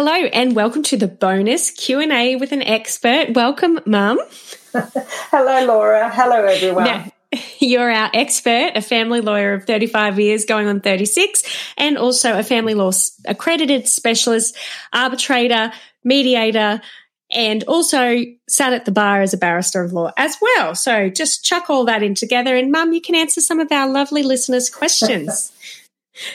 Hello and welcome to the bonus Q&A with an expert. Welcome, Mum. Hello, Laura. Hello, everyone. Now, you're our expert, a family lawyer of 35 years, going on 36, and also a family law accredited specialist, arbitrator, mediator, and also sat at the bar as a barrister of law as well. So just chuck all that in together, and Mum, you can answer some of our lovely listeners' questions.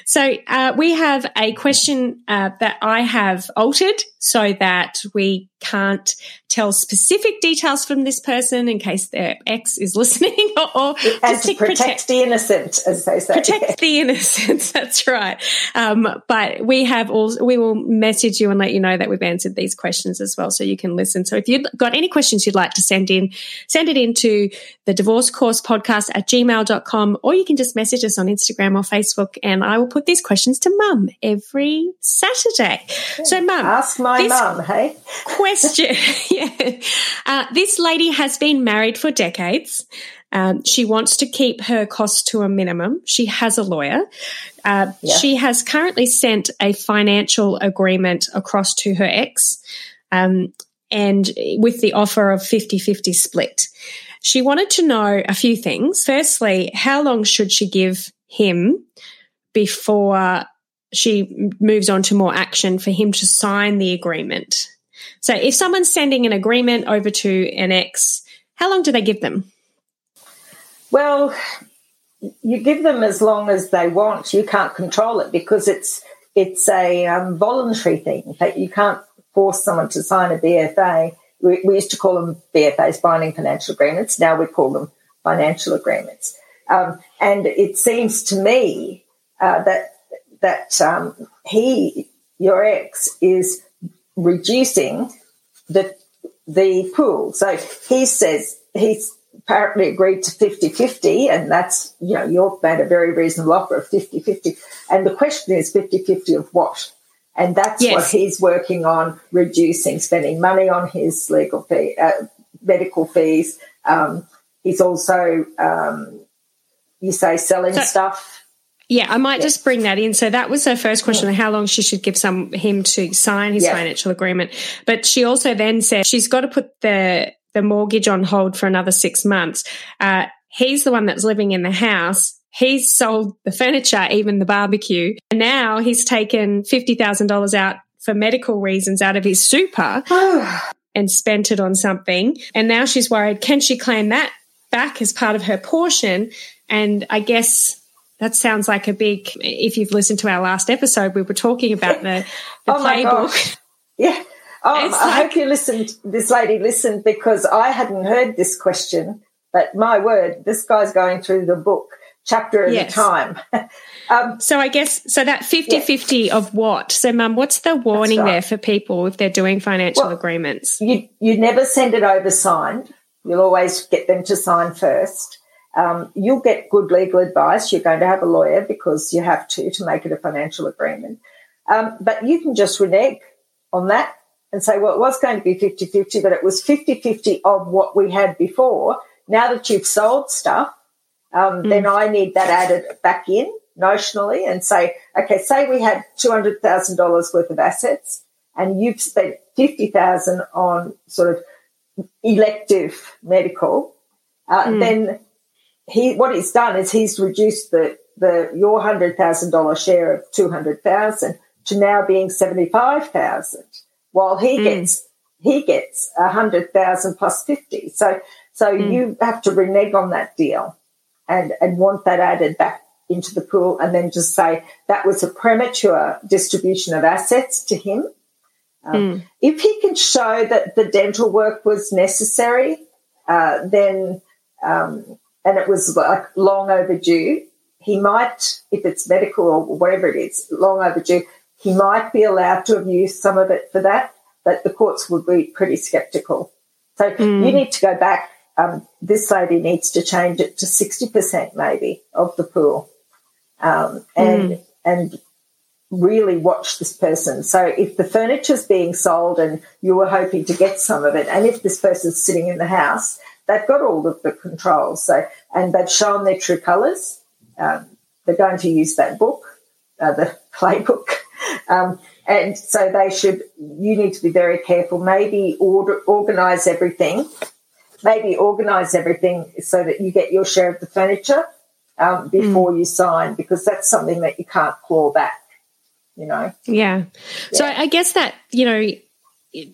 So uh, we have a question uh, that I have altered so that we can't tell specific details from this person in case their ex is listening or, or just to protect, protect, the innocent, as they say. Protect the innocent. That's right. Um, but we have all, we will message you and let you know that we've answered these questions as well. So you can listen. So if you've got any questions you'd like to send in, send it into the divorce course podcast at gmail.com or you can just message us on Instagram or Facebook and I will put these questions to mum every Saturday. So mum, ask my mum, hey? Question. yeah. Uh, this lady has been married for decades. Um, she wants to keep her costs to a minimum. She has a lawyer. Uh, yeah. She has currently sent a financial agreement across to her ex, um, and with the offer of 50 50 split. She wanted to know a few things. Firstly, how long should she give him before she moves on to more action for him to sign the agreement? So if someone's sending an agreement over to an ex, how long do they give them? Well, you give them as long as they want. You can't control it because it's it's a um, voluntary thing that you can't force someone to sign a BFA. We, we, used to call them BFAs, binding financial agreements. Now we call them financial agreements. Um, and it seems to me uh, that that um, he, your ex, is reducing the the pool. So he says he's apparently agreed to 50-50 and that's, you know, you've made a very reasonable offer of 50-50. And the question is 50-50 of what? And that's yes. what he's working on reducing, spending money on his legal fee, uh, medical fees. Um, he's also, um, you say, selling so, stuff yeah, I might just bring that in. So that was her first question: how long she should give some him to sign his financial agreement. But she also then said she's got to put the the mortgage on hold for another six months. Uh, he's the one that's living in the house. He's sold the furniture, even the barbecue, and now he's taken fifty thousand dollars out for medical reasons out of his super and spent it on something. And now she's worried: can she claim that back as part of her portion? And I guess that sounds like a big. If you've listened to our last episode, we were talking about the, the oh playbook. Yeah. Oh, I hope you listened. This lady listened because I hadn't heard this question. But my word, this guy's going through the book chapter at yes. a time. um, so I guess so that 50-50 yeah. of what? So mum, what's the warning right. there for people if they're doing financial well, agreements? You you never send it over signed. You'll always get them to sign first. Um, you'll get good legal advice. You're going to have a lawyer because you have to to make it a financial agreement. Um, but you can just renege on that and say, well, it was going to be 50 50, but it was 50 50 of what we had before. Now that you've sold stuff, um, mm. then I need that added back in notionally and say, okay, say we had $200,000 worth of assets and you've spent 50,000 on sort of elective medical, uh, mm. then he what he's done is he's reduced the the your hundred thousand dollar share of two hundred thousand to now being seventy five thousand, while he mm. gets he gets a hundred thousand plus fifty. So so mm. you have to renege on that deal and and want that added back into the pool, and then just say that was a premature distribution of assets to him. Um, mm. If he can show that the dental work was necessary, uh, then um, and it was like long overdue, he might, if it's medical or whatever it is, long overdue, he might be allowed to have used some of it for that, but the courts would be pretty skeptical. So mm. you need to go back um, this lady needs to change it to 60% maybe of the pool. Um, and, mm. and really watch this person. So if the furniture is being sold and you were hoping to get some of it, and if this person's sitting in the house, they've got all of the controls. So, and they've shown their true colours. Um, they're going to use that book, uh, the playbook. Um, and so they should, you need to be very careful. Maybe order, organise everything. Maybe organise everything so that you get your share of the furniture um, before mm. you sign, because that's something that you can't claw back. You know. Yeah. yeah. So I guess that you know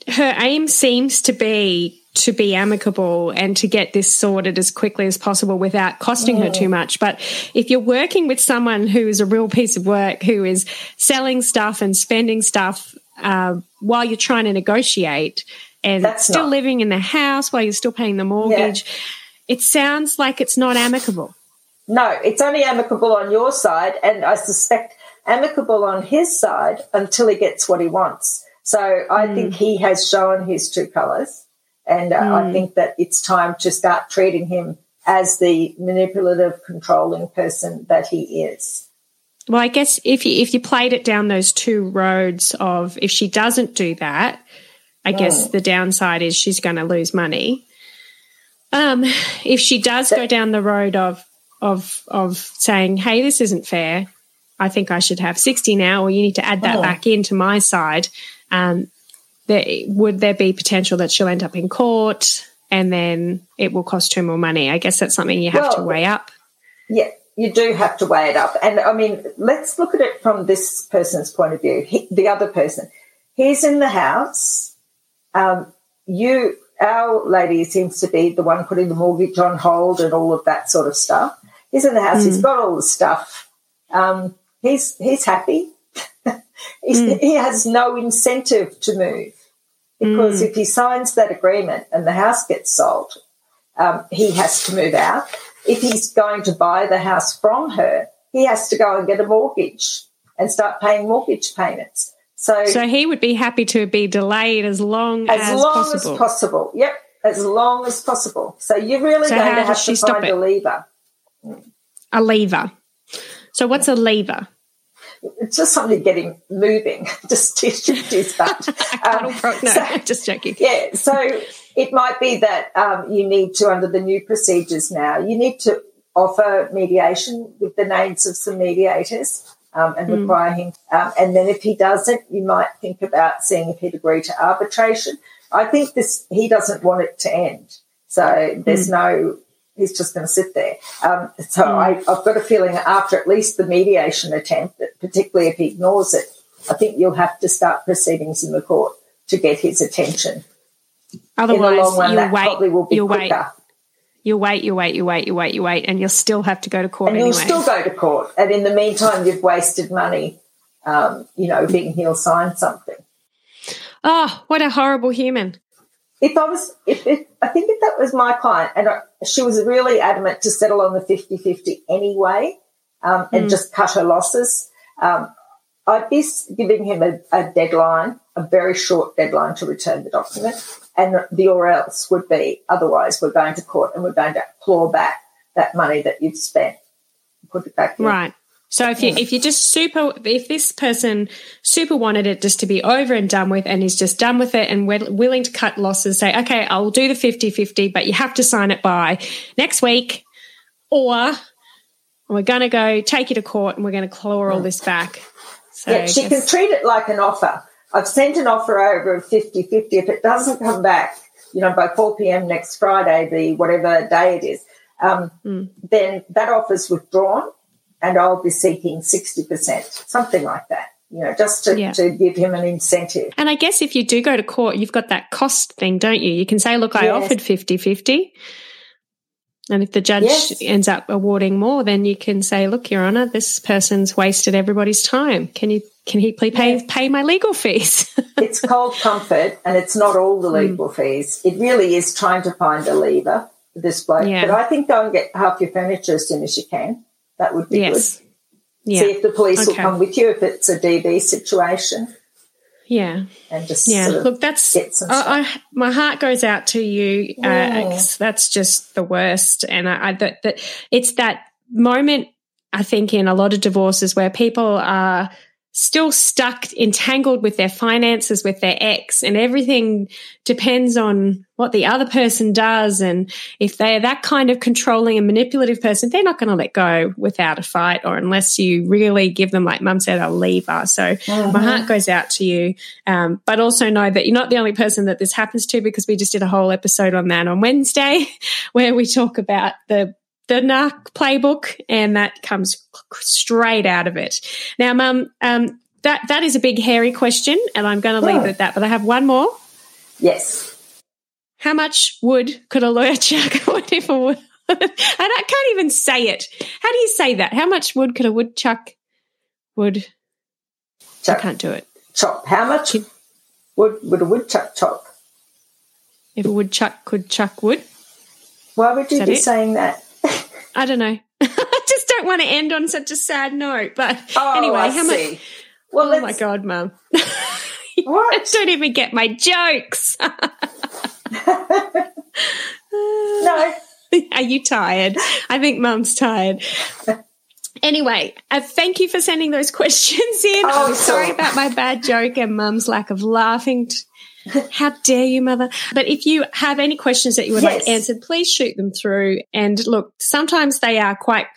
her aim seems to be to be amicable and to get this sorted as quickly as possible without costing her too mm. much. But if you're working with someone who is a real piece of work, who is selling stuff and spending stuff uh, while you're trying to negotiate and That's still not. living in the house while you're still paying the mortgage, yeah. it sounds like it's not amicable. No, it's only amicable on your side, and I suspect amicable on his side until he gets what he wants. So I mm. think he has shown his true colours. And uh, mm. I hmm. think that it's time to start treating him as the manipulative, controlling person that he is. Well, I guess if you, if you played it down those two roads of if she doesn't do that, I mm. guess the downside is she's going to lose money. Um, if she does go down the road of of of saying, "Hey, this isn't fair. I think I should have sixty now," or you need to add that oh. back into my side. Um, there, would there be potential that she'll end up in court and then it will cost her more money? I guess that's something you have well, to weigh up. Yeah, you do have to weigh it up. And I mean, let's look at it from this person's point of view. He, the other person, he's in the house. Um, you, our lady seems to be the one putting the mortgage on hold and all of that sort of stuff. He's in the house. Mm. He's got all the stuff. Um, he's he's happy. mm. He has no incentive to move. Because mm. if he signs that agreement and the house gets sold, um, he has to move out. If he's going to buy the house from her, he has to go and get a mortgage and start paying mortgage payments. So, so he would be happy to be delayed as long as, as long possible. as possible. Yep, as long as possible. So you're really so going to have to find a lever. A lever. So what's a lever? It's just something getting moving, just to shift his butt. Um, no, so, just joking. Yeah, so it might be that um, you need to, under the new procedures now, you need to offer mediation with the names of some mediators. Um, and mm. require him. Um, and then if he doesn't, you might think about seeing if he'd agree to arbitration. I think this he doesn't want it to end. So there's mm. no he's just going to sit there. Um, so mm. I, have got a feeling after at least the mediation attempt, that particularly if he ignores it, I think you'll have to start proceedings in the court to get his attention. Otherwise, run, you'll wait. you'll quicker. wait. You wait, you wait, you wait, you wait, you wait, and you'll still have to go to court. And you'll still go to court, and in the meantime, you've wasted money. Um, you know, thinking he'll sign something. Oh, what a horrible human! if I was, if, if I think if that was my client and I, she was really adamant to settle on the 50 50 anyway um, and mm. just cut her losses, um, I'd be giving him a, a, deadline, a very short deadline to return the document. And the or else would be otherwise we're going to court and we're going to claw back that money that you've spent, put it back in. Right. So if you if you just super if this person super wanted it just to be over and done with and is just done with it and we're willing to cut losses say okay I'll do the 50-50 but you have to sign it by next week or we're going to go take you to court and we're going to claw all this back. So yeah, she can treat it like an offer. I've sent an offer over of 50-50 if it doesn't come back you know by 4 p.m. next Friday the whatever day it is um, mm. then that offer's withdrawn and I'll be seeking 60%, something like that, you know, just to, yeah. to give him an incentive. And I guess if you do go to court, you've got that cost thing, don't you? You can say, look, I yes. offered 50 50. And if the judge yes. ends up awarding more, then you can say, look, Your Honour, this person's wasted everybody's time. Can you can he please pay, pay my legal fees? it's called comfort and it's not all the legal mm. fees. It really is trying to find a lever for this bloke. Yeah. But I think go and get half your furniture as soon as you can. That would be yes. good. Yeah. See if the police okay. will come with you if it's a DV situation. Yeah. And just yeah. Sort of Look, that's I, I, my heart goes out to you. Uh, that's just the worst. And I, I that, that it's that moment I think in a lot of divorces where people are still stuck, entangled with their finances, with their ex, and everything depends on what the other person does. And if they're that kind of controlling and manipulative person, they're not going to let go without a fight or unless you really give them, like mum said, a lever. So mm-hmm. my heart goes out to you. Um, but also know that you're not the only person that this happens to because we just did a whole episode on that on Wednesday where we talk about the the NARC playbook, and that comes straight out of it. Now, Mum, um, that that is a big hairy question, and I'm going to leave it at that. But I have one more. Yes. How much wood could a lawyer chuck? what if a wood? and I can't even say it. How do you say that? How much wood could a woodchuck would? Chuck. I can't do it. Chop. How much wood would a woodchuck chop? If a woodchuck could chuck wood. Why would you be it? saying that? I don't know. I just don't want to end on such a sad note. But oh, anyway, I how see. much? Well, oh my god, mum! What? don't even get my jokes. no. Are you tired? I think mum's tired. Anyway, uh, thank you for sending those questions in. Oh, I'm sorry about my bad joke and mum's lack of laughing. T- how dare you, mother? But if you have any questions that you would yes. like answered, please shoot them through. And look, sometimes they are quite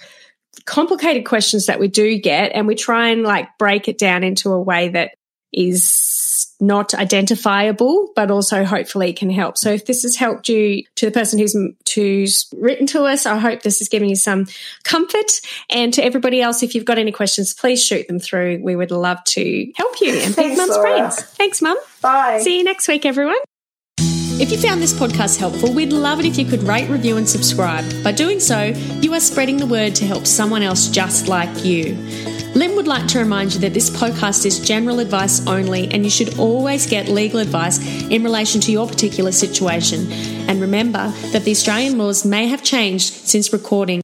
complicated questions that we do get, and we try and like break it down into a way that is not identifiable, but also hopefully can help. So if this has helped you to the person who's who's written to us, I hope this has given you some comfort. And to everybody else, if you've got any questions, please shoot them through. We would love to help you and pick Mum's brains. Thanks, Mum. Bye. See you next week, everyone. If you found this podcast helpful, we'd love it if you could rate, review, and subscribe. By doing so, you are spreading the word to help someone else just like you. Lynn would like to remind you that this podcast is general advice only, and you should always get legal advice in relation to your particular situation. And remember that the Australian laws may have changed since recording.